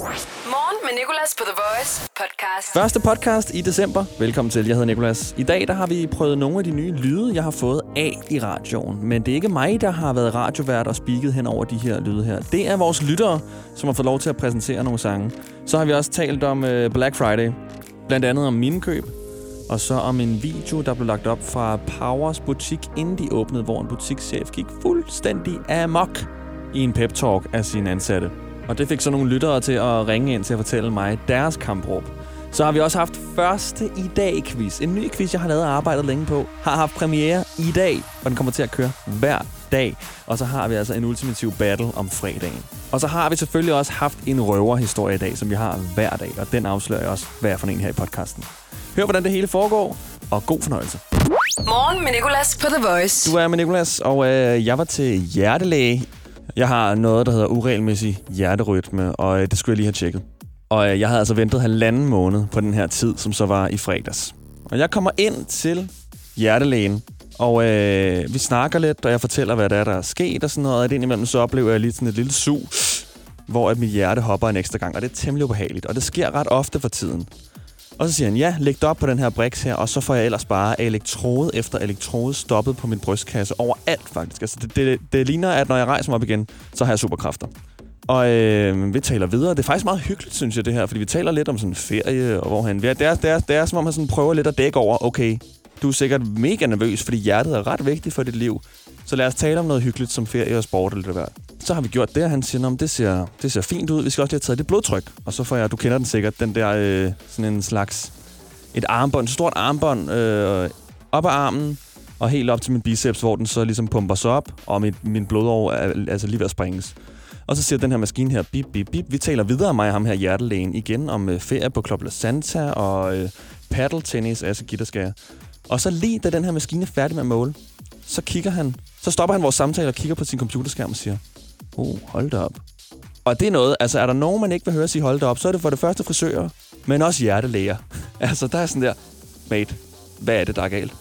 Morgen med Nicolas på The Voice podcast. Første podcast i december. Velkommen til. Jeg hedder Nicolas. I dag der har vi prøvet nogle af de nye lyde, jeg har fået af i radioen. Men det er ikke mig, der har været radiovært og spiket hen over de her lyde her. Det er vores lyttere, som har fået lov til at præsentere nogle sange. Så har vi også talt om øh, Black Friday. Blandt andet om mine køb. Og så om en video, der blev lagt op fra Powers butik, inden de åbnede, hvor en butikschef gik fuldstændig amok i en pep-talk af sine ansatte. Og det fik så nogle lyttere til at ringe ind til at fortælle mig deres kampråb. Så har vi også haft første i dag quiz. En ny quiz, jeg har lavet og arbejdet længe på. Har haft premiere i dag, og den kommer til at køre hver dag. Og så har vi altså en ultimativ battle om fredagen. Og så har vi selvfølgelig også haft en røverhistorie i dag, som vi har hver dag. Og den afslører jeg også, hvad er for en her i podcasten. Hør, hvordan det hele foregår, og god fornøjelse. Morgen med Nicolas på The Voice. Du er med Nikolas, og øh, jeg var til hjertelæge. Jeg har noget, der hedder uregelmæssig hjerterytme, og øh, det skulle jeg lige have tjekket. Og øh, jeg havde altså ventet halvanden måned på den her tid, som så var i fredags. Og jeg kommer ind til hjertelægen, og øh, vi snakker lidt, og jeg fortæller, hvad der er, der er sket og sådan noget. Og indimellem så oplever jeg lige sådan et lille sug, hvor at mit hjerte hopper en ekstra gang, og det er temmelig ubehageligt. Og det sker ret ofte for tiden. Og så siger han, ja, læg det op på den her briks her, og så får jeg ellers bare elektrode efter elektrode stoppet på min brystkasse overalt faktisk. Altså det, det, det ligner, at når jeg rejser mig op igen, så har jeg superkræfter. Og øh, vi taler videre. Det er faktisk meget hyggeligt, synes jeg, det her, fordi vi taler lidt om sådan en ferie, og hvor han... Det er, det, er, det er som om, han sådan prøver lidt at dække over, okay, du er sikkert mega nervøs, fordi hjertet er ret vigtigt for dit liv. Så lad os tale om noget hyggeligt som ferie og sport eller det der. Så har vi gjort det, og han siger, det ser, det ser fint ud. Vi skal også lige have taget det blodtryk. Og så får jeg, du kender den sikkert, den der øh, sådan en slags... Et armbånd, et stort armbånd øh, op ad armen, og helt op til min biceps, hvor den så ligesom pumper sig op, og mit, min blodår er altså lige ved at springes. Og så siger den her maskine her, bip, bip, bip. Vi taler videre, mig og ham her hjertelægen, igen om øh, ferie på Club La Santa og øh, paddle tennis, altså gitterskære. Og så lige da den her maskine er færdig med at måle, så kigger han, så stopper han vores samtale og kigger på sin computerskærm og siger, oh, hold da op. Og det er noget, altså er der nogen, man ikke vil høre sige hold da op, så er det for det første frisører, men også hjertelæger. altså der er sådan der, mate, hvad er det, der er galt?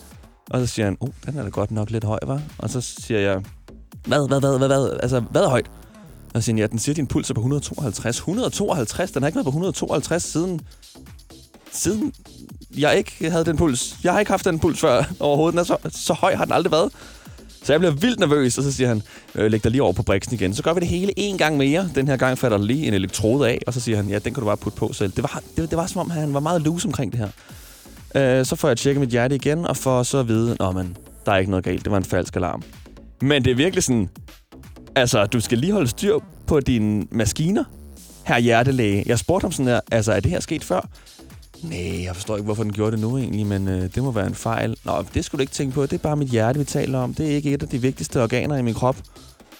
Og så siger han, oh, den er da godt nok lidt høj, var. Og så siger jeg, hvad, hvad, hvad, hvad, hvad, altså hvad er højt? Og så siger han, ja, den siger, din puls er på 152. 152? Den har ikke været på 152 siden, siden jeg ikke havde den puls. Jeg har ikke haft den puls før overhovedet. Den er så, så høj har den aldrig været. Så jeg bliver vildt nervøs, og så siger han, øh, læg dig lige over på briksen igen. Så gør vi det hele en gang mere. Den her gang fatter der lige en elektrode af, og så siger han, ja, den kan du bare putte på selv. Det var, det, det var som om, han var meget loose omkring det her. Øh, så får jeg tjekket mit hjerte igen, og får så at vide, at men, der er ikke noget galt. Det var en falsk alarm. Men det er virkelig sådan, altså, du skal lige holde styr på dine maskiner, her hjertelæge. Jeg spurgte ham sådan her, altså, er det her sket før? Nej, jeg forstår ikke, hvorfor den gjorde det nu egentlig, men øh, det må være en fejl. Nå, det skulle du ikke tænke på. Det er bare mit hjerte, vi taler om. Det er ikke et af de vigtigste organer i min krop.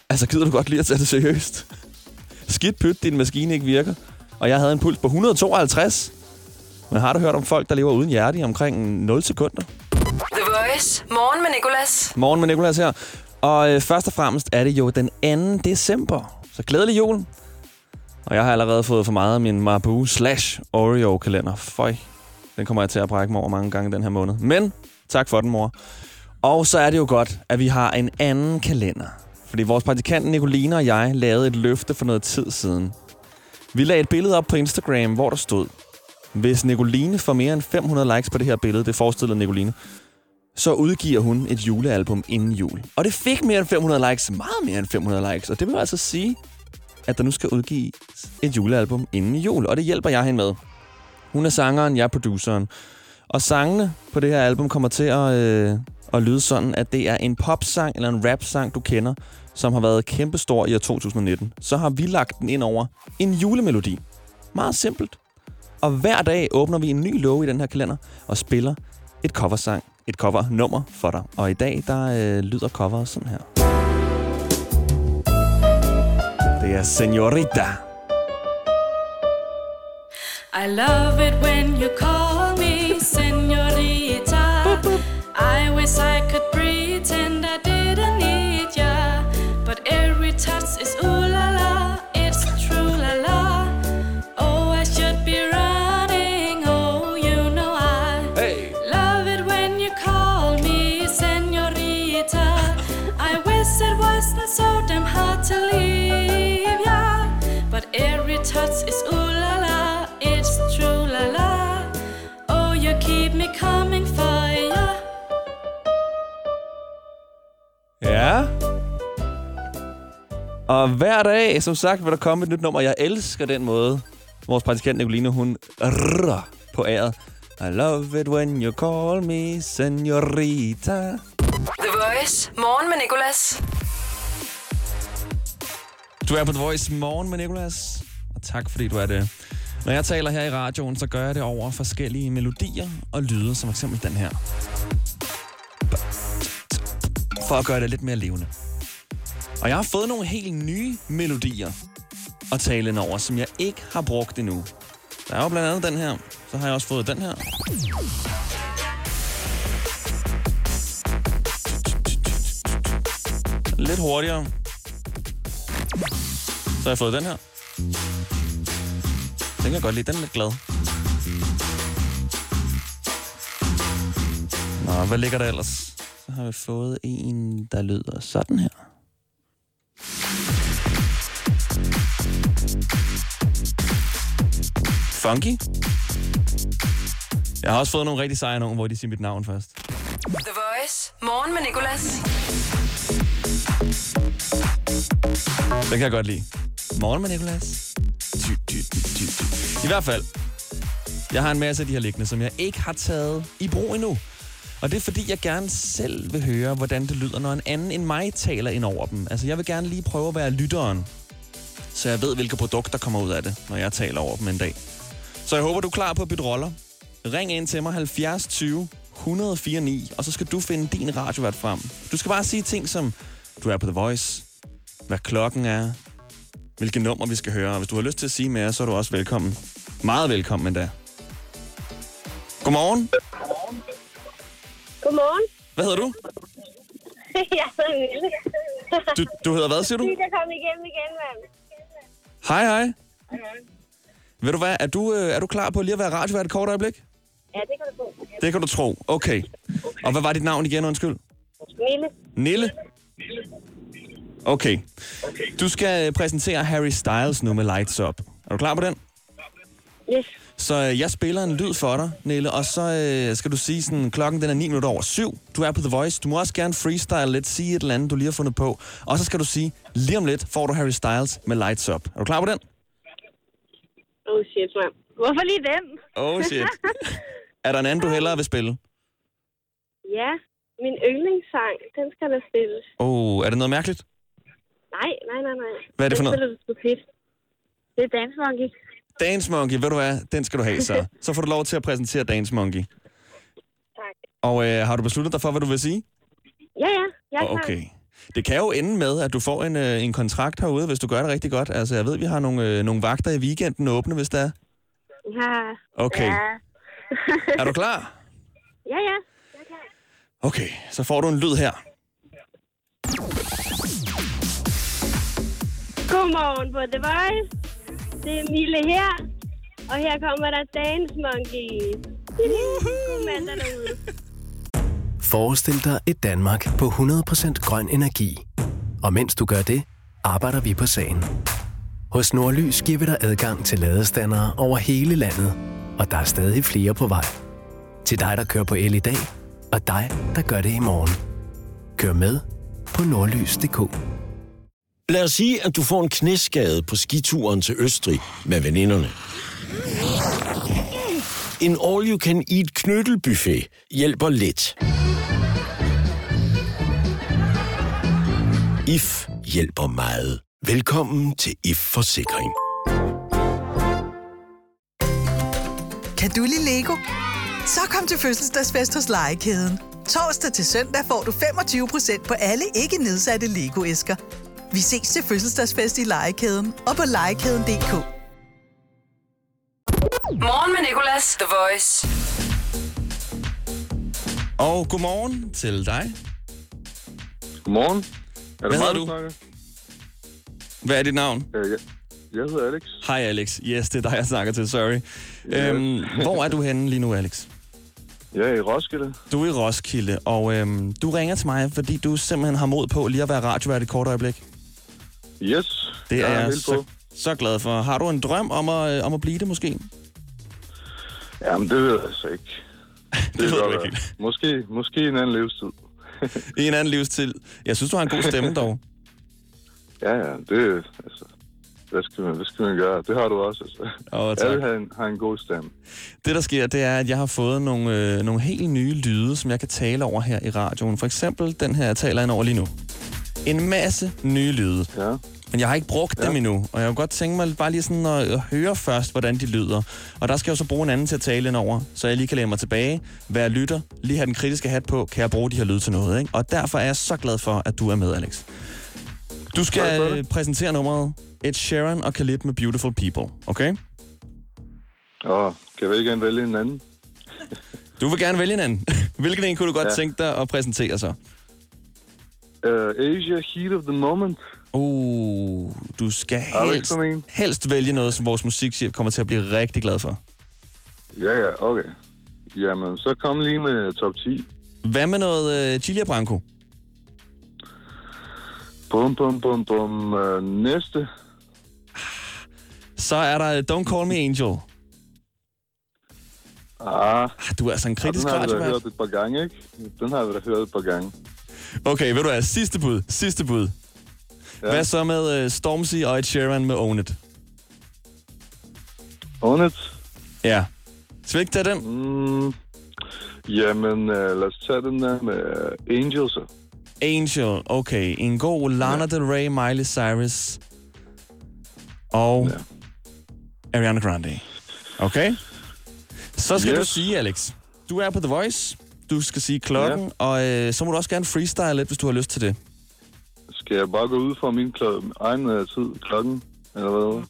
Altså, gider du godt lige at tage det seriøst? Skidt pyt, din maskine ikke virker. Og jeg havde en puls på 152. Men har du hørt om folk, der lever uden hjerte i omkring 0 sekunder? The Voice. Morgen med Nicolas. Morgen med Nicolas her. Og øh, først og fremmest er det jo den 2. december. Så glædelig jul. Og jeg har allerede fået for meget af min Mabu slash Oreo kalender. Føj, den kommer jeg til at brække mig over mange gange den her måned. Men tak for den, mor. Og så er det jo godt, at vi har en anden kalender. Fordi vores praktikant Nicoline og jeg lavede et løfte for noget tid siden. Vi lagde et billede op på Instagram, hvor der stod, hvis Nicoline får mere end 500 likes på det her billede, det forestillede Nicoline, så udgiver hun et julealbum inden jul. Og det fik mere end 500 likes, meget mere end 500 likes. Og det vil altså sige, at der nu skal udgives et julealbum inden jul, og det hjælper jeg hende med. Hun er sangeren, jeg er produceren. Og sangene på det her album kommer til at, øh, at lyde sådan, at det er en popsang eller en rapsang, du kender, som har været kæmpestor i år 2019. Så har vi lagt den ind over en julemelodi. Meget simpelt. Og hver dag åbner vi en ny låge i den her kalender og spiller et coversang, et covernummer for dig. Og i dag, der øh, lyder coveret sådan her. Det Senorita. I love it when you call me senorita. I wish I could pretend Og hver dag, som sagt, vil der komme et nyt nummer. Jeg elsker den måde, vores praktikant Nicoline, hun rrr på æret. I love it when you call me senorita. The Voice. Morgen med Nicolas. Du er på The Voice morgen med Nicolas, og tak fordi du er det. Når jeg taler her i radioen, så gør jeg det over forskellige melodier og lyde, som eksempel den her. For at gøre det lidt mere levende. Og jeg har fået nogle helt nye melodier at tale ind over, som jeg ikke har brugt endnu. Der er jo blandt andet den her. Så har jeg også fået den her. Lidt hurtigere. Så har jeg fået den her. Den kan jeg godt lide. Den er lidt glad. Nå, hvad ligger der ellers? Så har vi fået en, der lyder sådan her. Funky. Jeg har også fået nogle rigtig seje nogen, hvor de siger mit navn først. The Voice. Morgen med Nicolas. Den kan jeg godt lide. Morgen med Nicolas. Ty, ty, ty, ty, ty. I hvert fald, jeg har en masse af de her liggende, som jeg ikke har taget i brug endnu. Og det er fordi, jeg gerne selv vil høre, hvordan det lyder, når en anden end mig taler ind over dem. Altså, jeg vil gerne lige prøve at være lytteren, så jeg ved, hvilke produkter kommer ud af det, når jeg taler over dem en dag. Så jeg håber, du er klar på at bytte roller. Ring ind til mig 70 20 104 9, og så skal du finde din radiovært frem. Du skal bare sige ting som, du er på The Voice, hvad klokken er, hvilke nummer vi skal høre. Og hvis du har lyst til at sige mere, så er du også velkommen. Meget velkommen endda. Godmorgen. Godmorgen. Hvad hedder du? jeg hedder Mille. Du, du hedder hvad, siger du? Vi kan komme igennem igen, mand. Hej, hej. Ved du hvad, er du, øh, er du klar på lige at være radiovært et kort øjeblik? Ja, det kan du få. Det kan du tro. Okay. Og hvad var dit navn igen, undskyld? Mille. Nille? Okay. Du skal præsentere Harry Styles nu med Lights Up. Er du klar på den? Yes. Så øh, jeg spiller en lyd for dig, Nille, og så øh, skal du sige sådan, klokken den er 9 minutter over 7. Du er på The Voice. Du må også gerne freestyle lidt, sige et eller andet, du lige har fundet på. Og så skal du sige, lige om lidt får du Harry Styles med Lights Up. Er du klar på den? Oh shit, mand. Hvorfor lige den? Oh shit. er der en anden, du hellere vil spille? Ja, min yndlingssang, den skal der spilles. Oh, er det noget mærkeligt? Nej, nej, nej, nej. Hvad er det for Den noget? spiller du. Det er Dance Monkey. Dance Monkey, ved du hvad? Den skal du have, så. Så får du lov til at præsentere Dance Monkey. Tak. Og øh, har du besluttet dig for, hvad du vil sige? Ja, ja. Jeg er klar. Det kan jo ende med, at du får en, øh, en kontrakt herude, hvis du gør det rigtig godt. Altså, jeg ved, vi har nogle, øh, nogle vagter i weekenden åbne, hvis der er. Ja. Okay. Ja. Er du klar? ja, ja. Jeg er klar. Okay, så får du en lyd her. Godmorgen på The Voice. Det er Mille her. Og her kommer der Dance Monkey. God mandag derude. Forestil dig et Danmark på 100% grøn energi. Og mens du gør det, arbejder vi på sagen. Hos Nordlys giver vi dig adgang til ladestandere over hele landet, og der er stadig flere på vej. Til dig, der kører på el i dag, og dig, der gør det i morgen. Kør med på nordlys.dk. Lad os sige, at du får en knæskade på skituren til Østrig med veninderne. En all-you-can-eat knyttelbuffet hjælper lidt. IF hjælper meget. Velkommen til IF Forsikring. Kan du lide Lego? Så kom til fødselsdagsfest hos Legekæden. Torsdag til søndag får du 25% på alle ikke nedsatte Lego-æsker. Vi ses til fødselsdagsfest i Legekæden og på legekæden.dk. Morgen med Nicolas. The Voice. Og godmorgen til dig. Godmorgen. Er Hvad det hedder du? snakker? Hvad er dit navn? Øh, jeg, jeg hedder Alex. Hej Alex. Yes, det er dig, jeg snakker til. Sorry. Øhm, hvor er du henne lige nu, Alex? Jeg er i Roskilde. Du er i Roskilde, og øhm, du ringer til mig, fordi du simpelthen har mod på lige at være radiovært et kort øjeblik. Yes. Det er jeg jeg helt så, på. så glad for. Har du en drøm om at, øh, om at blive det måske? Jamen, det ved jeg så ikke. Det ved kan du godt ikke. Måske, måske en anden livstid. I en anden livstid. Jeg synes, du har en god stemme dog. Ja, ja, det altså... Hvad skal, man, hvad skal man gøre? Det har du også, altså. Åh, tak. Alle har en, har en god stemme. Det, der sker, det er, at jeg har fået nogle, øh, nogle helt nye lyde, som jeg kan tale over her i radioen. For eksempel den her, jeg taler ind over lige nu. En masse nye lyde. Ja. Men jeg har ikke brugt ja. dem endnu, og jeg kunne godt tænke mig bare lige sådan at, høre først, hvordan de lyder. Og der skal jeg jo så bruge en anden til at tale ind over, så jeg lige kan læne mig tilbage, være lytter, lige have den kritiske hat på, kan jeg bruge de her lyde til noget, ikke? Og derfor er jeg så glad for, at du er med, Alex. Du skal præsentere nummeret Ed Sheeran og Khalid med Beautiful People, okay? Og kan vi ikke gerne vælge en anden? Du vil gerne vælge en anden. Hvilken en kunne du godt. Ja. tænke dig at præsentere så? Uh, Asia Heat of the Moment. Uh, du skal helst, helst vælge noget, som vores musikchef kommer til at blive rigtig glad for. Ja, ja, okay. Jamen, så kom lige med top 10. Hvad med noget uh, Gilia Branco? Bum, bum, bum, bum. Uh, næste. Så er der Don't Call Me Angel. Ah, Ah, Du er altså en kritisk den har vi da hørt et par gange, ikke? Den har vi da hørt et par gange. Okay, ved du hvad? Sidste bud. Sidste bud. Ja. Hvad så med uh, Stormzy og Ed Sheeran med Own It? Own it. Ja. Skal vi ikke tage den? Mm, jamen, uh, lad os tage den der med Angel, så. Angel. Okay. En god Lana Del Rey, Miley Cyrus og Ja. Ariana Grande. Okay? Så skal yes. du sige, Alex. Du er på The Voice. Du skal sige klokken, ja. og øh, så må du også gerne freestyle lidt, hvis du har lyst til det. Skal jeg bare gå ud fra min kl- egen uh, tid, klokken, eller hvad?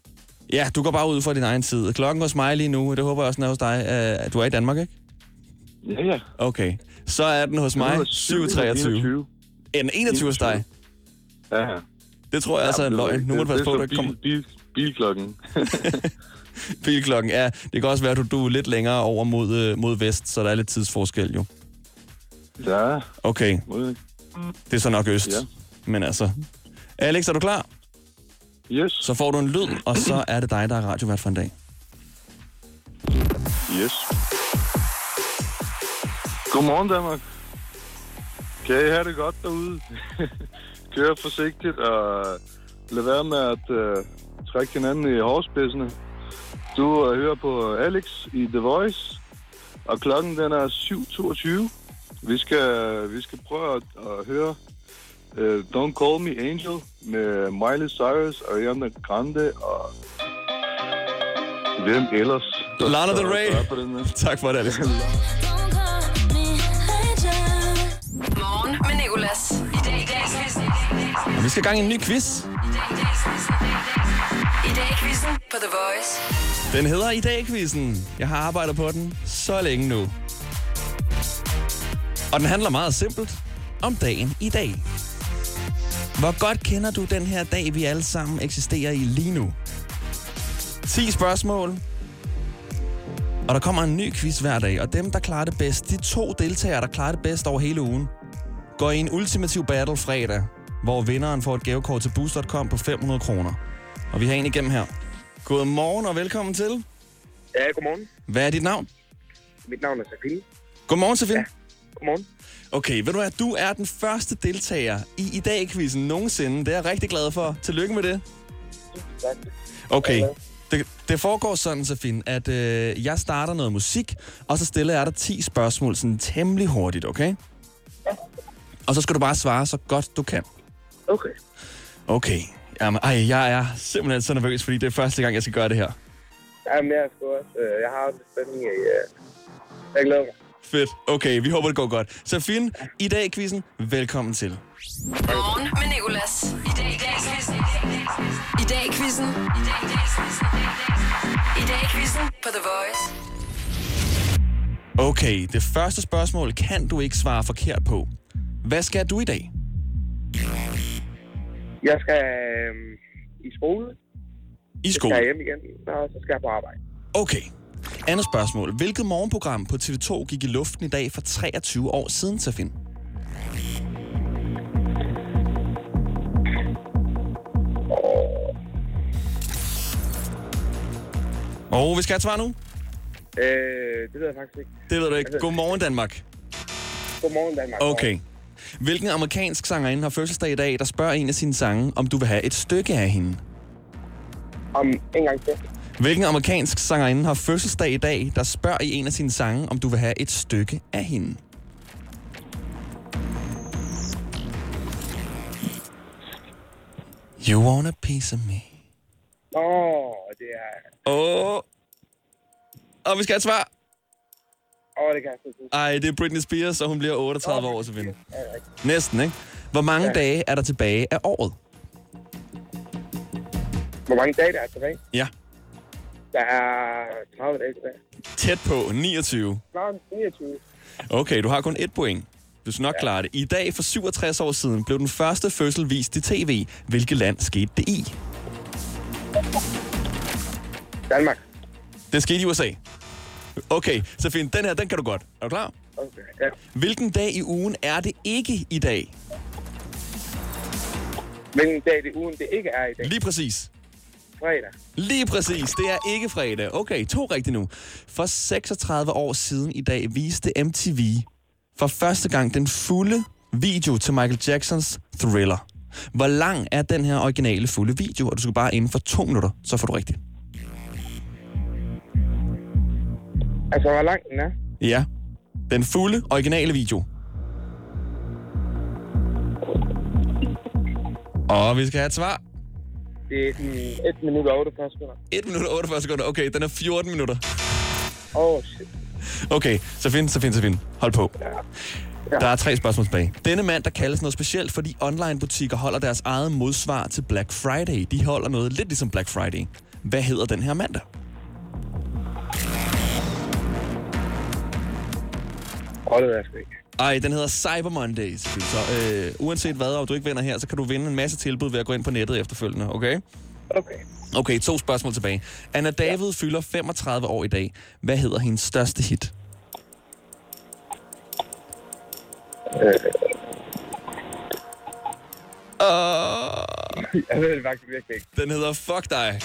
Ja, du går bare ud fra din egen tid. Klokken hos mig lige nu, det håber jeg også den er hos dig. Øh, du er i Danmark, ikke? Ja, ja. Okay. Så er den hos mig 7.23. Er den 21 hos dig? Ja, ja. Det tror jeg altså er en løgn. Nu må du passe på, der kommer bil, bil, bilklokken. bilklokken. Ja, det kan også være, at du, du er lidt længere over mod, øh, mod vest, så der er lidt tidsforskel jo. ja, Okay, det er så nok øst. Ja. Men altså... Alex, er du klar? Yes, Så får du en lyd, og så er det dig, der er radiovært for en dag. yes. Godmorgen, Danmark. Kan I have det godt derude? Kør forsigtigt og lad være med at uh, trække hinanden i hårspidserne. Du uh, hører på Alex i The Voice, og klokken den er 7.22. Vi skal, vi skal prøve at, at høre uh, Don't Call Me Angel med Miley Cyrus, Ariana Grande og hvem ellers? Lana Del Rey. Tak for det, Alex. Morgen med Nicolas. I dag i dag quizzen. Og vi skal i gang i en ny quiz. I dag i quizzen på The Voice. Den hedder I dag-quizzen. Jeg har arbejdet på den så længe nu. Og den handler meget simpelt om dagen i dag. Hvor godt kender du den her dag, vi alle sammen eksisterer i lige nu? 10 spørgsmål. Og der kommer en ny quiz hver dag, og dem, der klarer det bedst, de to deltagere, der klarer det bedst over hele ugen, går i en ultimativ battle fredag, hvor vinderen får et gavekort til boost.com på 500 kroner. Og vi har en igennem her. Godmorgen og velkommen til. Ja, godmorgen. Hvad er dit navn? Mit navn er Safine. Godmorgen, Sofie. Ja. Godmorgen. Okay, ved du hvad? Du er den første deltager i i dag-quizzen nogensinde. Det er jeg rigtig glad for. Tillykke med det. Tak. Okay. Det, det foregår sådan, Safin, at øh, jeg starter noget musik, og så stiller jeg dig 10 spørgsmål sådan temmelig hurtigt, okay? Og så skal du bare svare så godt du kan. Okay. Okay. Jamen, ej, jeg er simpelthen så nervøs, fordi det er første gang, jeg skal gøre det her. Jamen, jeg er sgu også... Øh, jeg har også spænding i... Øh, jeg glæder mig. Fedt. Okay, vi håber, det går godt. Safin, i dag i quizzen, velkommen til. Morgen med Nicolas. I dag i dag quizzen. I dag i quizzen. I dag i dag quizzen. I dag quizzen på The Voice. Okay, det første spørgsmål kan du ikke svare forkert på. Hvad skal du i dag? Jeg skal øh, i skole. I Jeg skole. skal hjem igen, og så skal jeg på arbejde. Okay. Andet spørgsmål. Hvilket morgenprogram på TV2 gik i luften i dag for 23 år siden, Safin? Og vi skal have svar nu. Øh, det ved jeg faktisk ikke. Det ved du ikke. Godmorgen, Danmark. Godmorgen, Danmark. Okay. Hvilken amerikansk sangerinde har fødselsdag i dag, der spørger en af sine sange, om du vil have et stykke af hende? Om en gang til. Hvilken amerikansk sangerinde har fødselsdag i dag, der spørger i en af sine sange, om du vil have et stykke af hende? You want a piece of me. Åh, det er... Åh. Oh. Og vi skal have et svar. Åh, det kan jeg ikke. Ej, det er Britney Spears, og hun bliver 38 år til vinde. Ja, rigtigt. Næsten, ikke? Hvor mange ja. dage er der tilbage af året? Hvor mange dage der er tilbage? Ja. Der er 30 dage tilbage. Tæt på 29. Nå, 29. Okay, du har kun et point. Du skal nok ja. klare det. I dag for 67 år siden blev den første fødsel vist i tv. Hvilket land skete det i? Danmark. Det skete i USA. Okay, så fint. Den her, den kan du godt. Er du klar? Okay, ja. Hvilken dag i ugen er det ikke i dag? Hvilken dag er ugen, det ikke er i dag? Lige præcis. Fredag. Lige præcis. Det er ikke fredag. Okay, to rigtigt nu. For 36 år siden i dag viste MTV for første gang den fulde video til Michael Jacksons Thriller. Hvor lang er den her originale fulde video? Og du skal bare inden for to minutter, så får du rigtigt. Altså, hvor lang den er? Ja. Den fulde originale video. Og vi skal have et svar. Det er sådan 1 minut og 48 sekunder. 1 minut og 48 sekunder. Okay, den er 14 minutter. Åh, oh, shit. Okay, så fint, så fint, så fint. Hold på. Ja. Der er tre spørgsmål tilbage. Denne mand, der kaldes noget specielt, fordi online-butikker holder deres eget modsvar til Black Friday. De holder noget lidt ligesom Black Friday. Hvad hedder den her mandag? Åh, det ved jeg ikke. Ej, den hedder Cyber Monday. selvfølgelig. Så øh, uanset hvad, og du ikke vinder her, så kan du vinde en masse tilbud ved at gå ind på nettet efterfølgende, okay? Okay. Okay, to spørgsmål tilbage. Anna David ja. fylder 35 år i dag. Hvad hedder hendes største hit? Uh, Jeg ved det faktisk virkelig ikke. den hedder Fuck dig.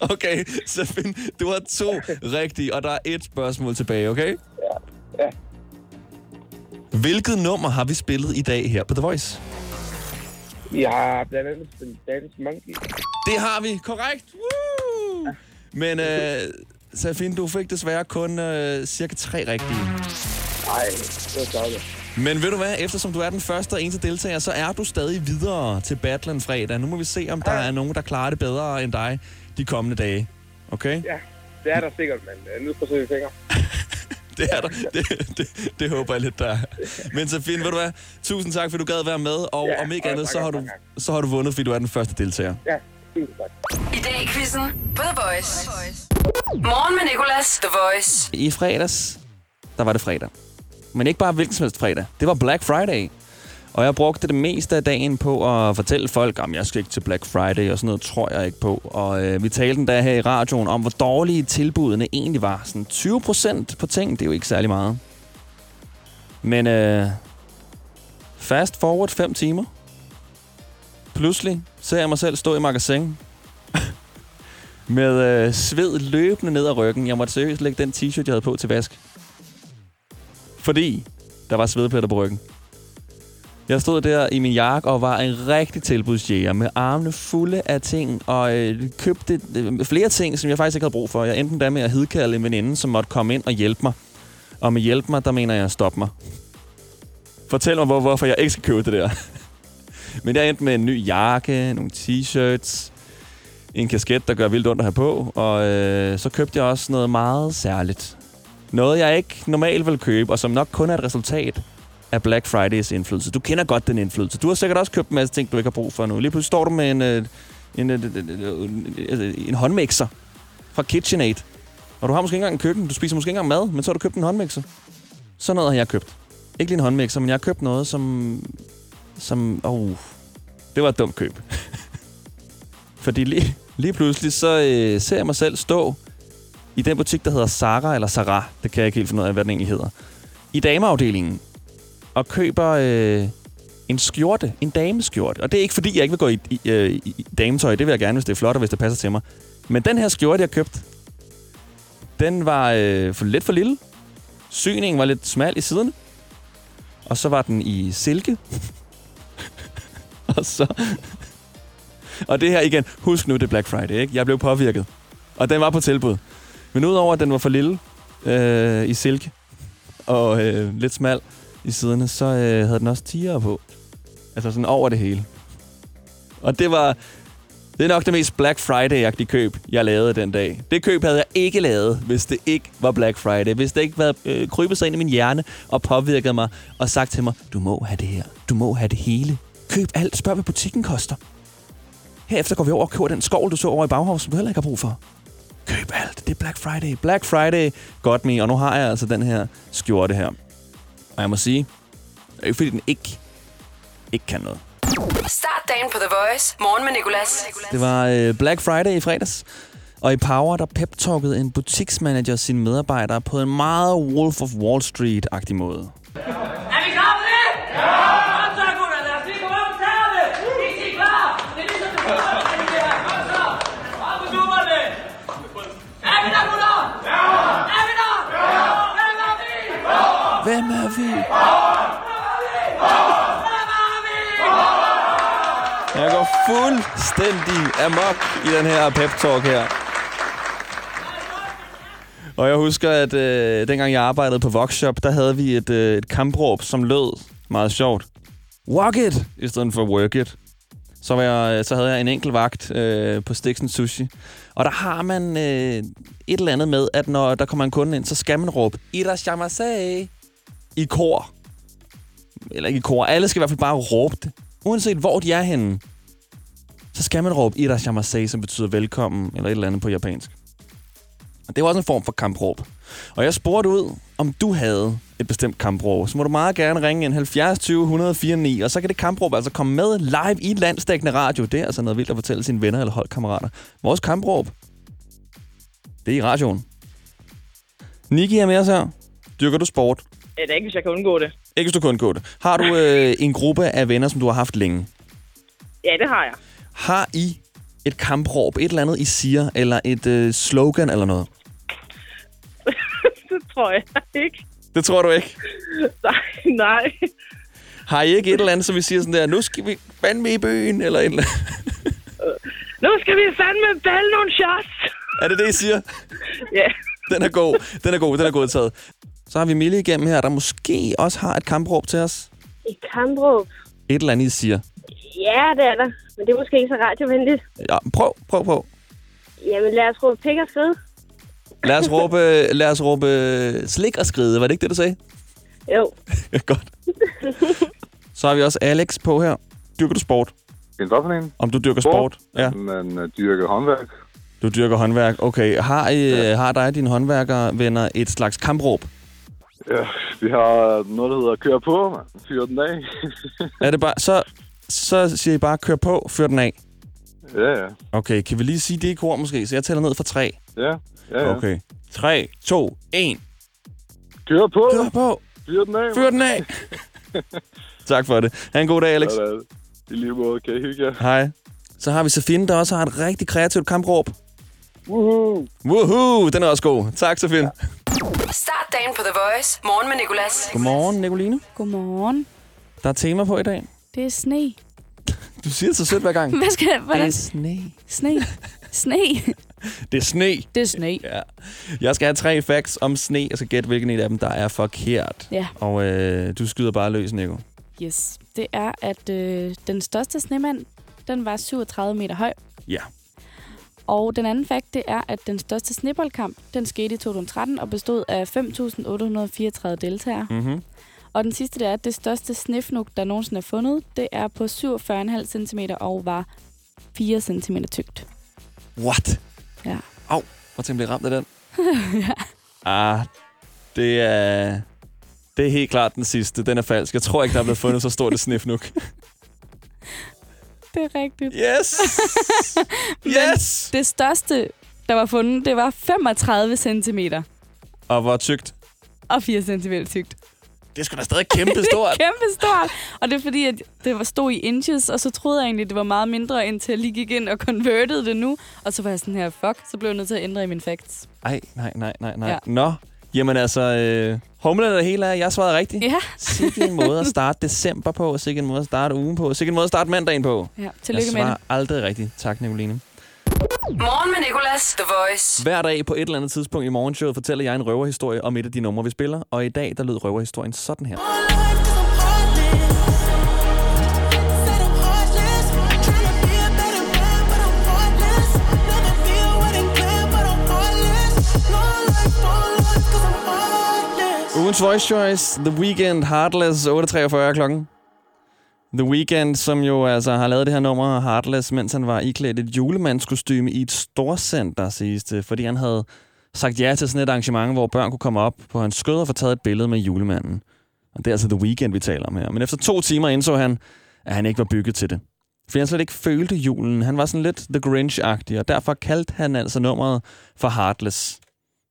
Okay, så find, du har to rigtige, og der er et spørgsmål tilbage, okay? Ja. Ja. Hvilket nummer har vi spillet i dag her på The Voice? Vi har blandt andet spillet Dance Monkey. Det har vi, korrekt. Woo! Men øh, Safin, du fik desværre kun øh, cirka tre rigtige. Nej, det var så Men ved du hvad, eftersom du er den første og eneste deltager, så er du stadig videre til battlen fredag. Nu må vi se, om der er nogen, der klarer det bedre end dig de kommende dage. Okay? Ja, det er der sikkert, men uh, nu forsøger vi fingre. Det er der. Det, det, det håber jeg lidt, der er. Men Safin, ved du hvad? Tusind tak, fordi du gad være med. Og Ja, om ikke andet, så har, du, så har du vundet, fordi du er den første deltager. Ja, tak. I dag i quizzen på The Voice. Morgen med Nicolas, The Voice. I fredags, der var det fredag. Men ikke bare hvilken som helst fredag. Det var Black Friday. Og jeg brugte det meste af dagen på at fortælle folk, om jeg skal ikke til Black Friday og sådan noget, tror jeg ikke på. Og øh, vi talte endda her i radioen om, hvor dårlige tilbudene egentlig var. Sådan 20 procent på ting, det er jo ikke særlig meget. Men øh, fast forward 5 timer. Pludselig ser jeg mig selv stå i magasin med øh, sved løbende ned ad ryggen. Jeg måtte seriøst lægge den t-shirt, jeg havde på til vask. Fordi der var svedpletter på ryggen. Jeg stod der i min jakke og var en rigtig tilbudsjæger med armene fulde af ting og øh, købte øh, flere ting, som jeg faktisk ikke havde brug for. Jeg endte da med at hidkalde en veninde, som måtte komme ind og hjælpe mig. Og med hjælpe mig, der mener jeg at stoppe mig. Fortæl mig, hvor, hvorfor jeg ikke skal købe det der. Men jeg endte med en ny jakke, nogle t-shirts, en kasket, der gør vildt ondt at have på. Og øh, så købte jeg også noget meget særligt. Noget, jeg ikke normalt vil købe, og som nok kun er et resultat af Black Fridays indflydelse. Du kender godt den indflydelse. Du har sikkert også købt en masse ting, du ikke har brug for nu. Lige pludselig står du med en, øh, en, øh, en, en, en håndmixer fra KitchenAid. Og du har måske ikke engang en køkken. Du spiser måske ikke engang mad, men så har du købt en håndmixer. Sådan noget har jeg købt. Ikke lige en håndmixer, men jeg har købt noget, som... som oh, det var et dumt køb. Fordi lige, lige pludselig, så øh, ser jeg mig selv stå i den butik, der hedder Sara eller Sara. Det kan jeg ikke helt finde ud af, hvad den egentlig hedder. I dameafdelingen. Og køber øh, en skjorte. En dameskjorte. Og det er ikke, fordi jeg ikke vil gå i, i, øh, i, i dametøj. Det vil jeg gerne, hvis det er flot og hvis det passer til mig. Men den her skjorte, jeg købte, den var øh, for lidt for lille. Syningen var lidt smal i siden. og så var den i silke. og så... og det her igen, husk nu, det er Black Friday, ikke? Jeg blev påvirket. Og den var på tilbud. Men udover at den var for lille øh, i silke, og øh, lidt smal i siderne, så øh, havde den også tiger på. Altså sådan over det hele. Og det var... Det er nok det mest Black Friday-agtige køb, jeg lavede den dag. Det køb havde jeg ikke lavet, hvis det ikke var Black Friday. Hvis det ikke var øh, krybet sig ind i min hjerne og påvirket mig og sagt til mig, du må have det her. Du må have det hele. Køb alt. Spørg, hvad butikken koster. Herefter går vi over og køber den skov, du så over i Bauhaus, som du heller ikke har brug for. Køb alt. Det er Black Friday. Black Friday got me. Og nu har jeg altså den her skjorte her. Og jeg må sige, det er ikke fordi den ikke, ikke kan noget. Start dagen på The Voice. Morgen med Nicolas. Det var øh, Black Friday i fredags. Og i Power, der pep en butiksmanager sine medarbejdere på en meget Wolf of Wall Street-agtig måde. Er vi klar på det? Ja! Kom så, gutter. Lad os lige komme op og tage det. I er klar? Det er ligesom det første, det her. Kom så. Op på dummerne. Er vi der, gutter? Ja! Er vi der? Ja! Hvem er vi? Vi? Jeg går fuldstændig amok i den her pep-talk her. Og jeg husker, at øh, dengang jeg arbejdede på Voxshop, der havde vi et, øh, et kampråb, som lød meget sjovt. Walk it! I stedet for work it. Så, var jeg, øh, så havde jeg en enkelt vagt øh, på Stiksen Sushi. Og der har man øh, et eller andet med, at når der kommer en kunde ind, så skal man råbe Irashamase i kor. Eller ikke i kor. Alle skal i hvert fald bare råbe det. Uanset hvor de er henne, så skal man råbe Irashamase, som betyder velkommen, eller et eller andet på japansk. Og det var også en form for kampråb. Og jeg spurgte ud, om du havde et bestemt kampråb, så må du meget gerne ringe en 70 20 149, og så kan det kampråb altså komme med live i landstækkende radio. Det er altså noget vildt at fortælle sine venner eller holdkammerater. Vores kampråb, det er i radioen. Niki er med os her. Dyrker du sport? Ja, det er ikke, hvis jeg kan undgå det. Ikke hvis du kan undgå det. Har du øh, en gruppe af venner, som du har haft længe? Ja, det har jeg. Har I et kampråb, et eller andet, I siger, eller et øh, slogan eller noget? det tror jeg ikke. Det tror du ikke? Nej, nej. Har I ikke et eller andet, som vi siger sådan der, nu skal vi fandme i byen, eller et eller andet? Nu skal vi fandme balle nogle shots. Er det det, I siger? Ja. Den er god, den er god, den er godtaget. Så har vi Mille igennem her, der måske også har et kampråb til os. Et kampråb. Et eller andet, I siger. Ja, det er der. Men det er måske ikke så radiovenligt. Ja, prøv, prøv, prøv. Jamen, lad os råbe pik og skride. Lad os råbe, lad os råbe slik og skride. Var det ikke det, du sagde? Jo. Godt. Så har vi også Alex på her. Dyrker du sport? En hvad for en? Om du dyrker sport? Ja. Man uh, dyrker håndværk. Du dyrker håndværk. Okay. Har, I, ja. har dig og dine håndværkervenner et slags kampråb? Ja, vi har noget, der hedder kør på, man. Fyr den af. Er det bare... Så, så siger I bare, kør på, fyr den af. ja, ja. Okay, kan vi lige sige det i kor måske? Så jeg tæller ned fra tre. Ja, ja, ja. Okay. 3, 2, 1. Kør på. Kør på. Fyr den af. Fyr den af. tak for det. Ha' en god dag, Alex. Ja. I lige måde, kan I hygge jer? Hej. Så har vi Safine, der også har et rigtig kreativt kampråb. Woohoo! Woohoo! Den er også god. Tak, Safine. Start dagen på The Voice. Morgen med Nicolas. Godmorgen, Nicoline. Godmorgen. Der er tema på i dag. Det er sne. Du siger det så sødt hver gang. Hvad skal jeg... Det Hvordan? er sne. Sne. Sne. Det er sne. Det er sne. Ja. Jeg skal have tre facts om sne. Jeg skal gætte, hvilken en af dem, der er forkert. Ja. Og øh, du skyder bare løs, Nico. Yes. Det er, at øh, den største snemand, den var 37 meter høj. Ja. Og den anden fakt, det er, at den største sneboldkamp, den skete i 2013 og bestod af 5.834 deltagere. Mm-hmm. Og den sidste, det er, at det største snefnug, der nogensinde er fundet, det er på 47,5 cm og var 4 cm tykt. What? Ja. Au, hvor til blev ramt af den. ja. Ah, det er... Det er helt klart den sidste. Den er falsk. Jeg tror ikke, der er blevet fundet så stort et snifnuk. Det er rigtigt. Yes! yes! Det største, der var fundet, det var 35 cm Og hvor tykt? og 4 cm tykt. Det er sgu da stadig kæmpe stort. kæmpe stort. Og det er fordi, at det var stod i inches, og så troede jeg egentlig, at det var meget mindre, indtil jeg lige gik ind og converted det nu. Og så var jeg sådan her, fuck, så blev jeg nødt til at ændre i mine facts. Ej, nej, nej, nej, nej. Ja. Nå, Jamen altså, øh, humlen det hele er, jeg svarede rigtigt. Ja. Sikke en måde at starte december på, sikke en måde at starte ugen på, sikke en måde at starte mandagen på. Ja, tillykke jeg med svarer det. aldrig rigtigt. Tak, Nicoline. Morgen med Nicolas, The Voice. Hver dag på et eller andet tidspunkt i morgenshowet fortæller jeg en røverhistorie om et af de numre, vi spiller. Og i dag, der lød røverhistorien sådan her. Ugens Voice Choice, The Weekend, Heartless, 8.43 klokken. The Weekend, som jo altså har lavet det her nummer Heartless, mens han var iklædt et julemandskostyme i et storcenter, siges det, fordi han havde sagt ja til sådan et arrangement, hvor børn kunne komme op på hans skød og få taget et billede med julemanden. Og det er altså The Weekend, vi taler om her. Men efter to timer indså han, at han ikke var bygget til det. For han slet ikke følte julen. Han var sådan lidt The Grinch-agtig, og derfor kaldte han altså nummeret for Heartless.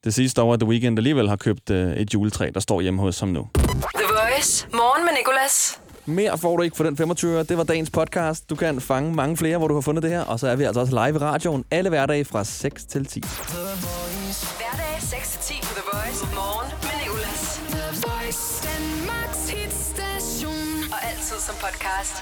Det sidste år, at The Weeknd alligevel har købt øh, et juletræ, der står hjemme hos ham nu. The Voice. Morgen med Nicolas. Mere får du ikke for den 25 Det var dagens podcast. Du kan fange mange flere, hvor du har fundet det her. Og så er vi altså også live i radioen alle hverdage fra 6 til 10. Hverdag 6-10 på The Voice. Morgen med Nicolas. The Voice. Danmarks hitstation. Og altid som podcast.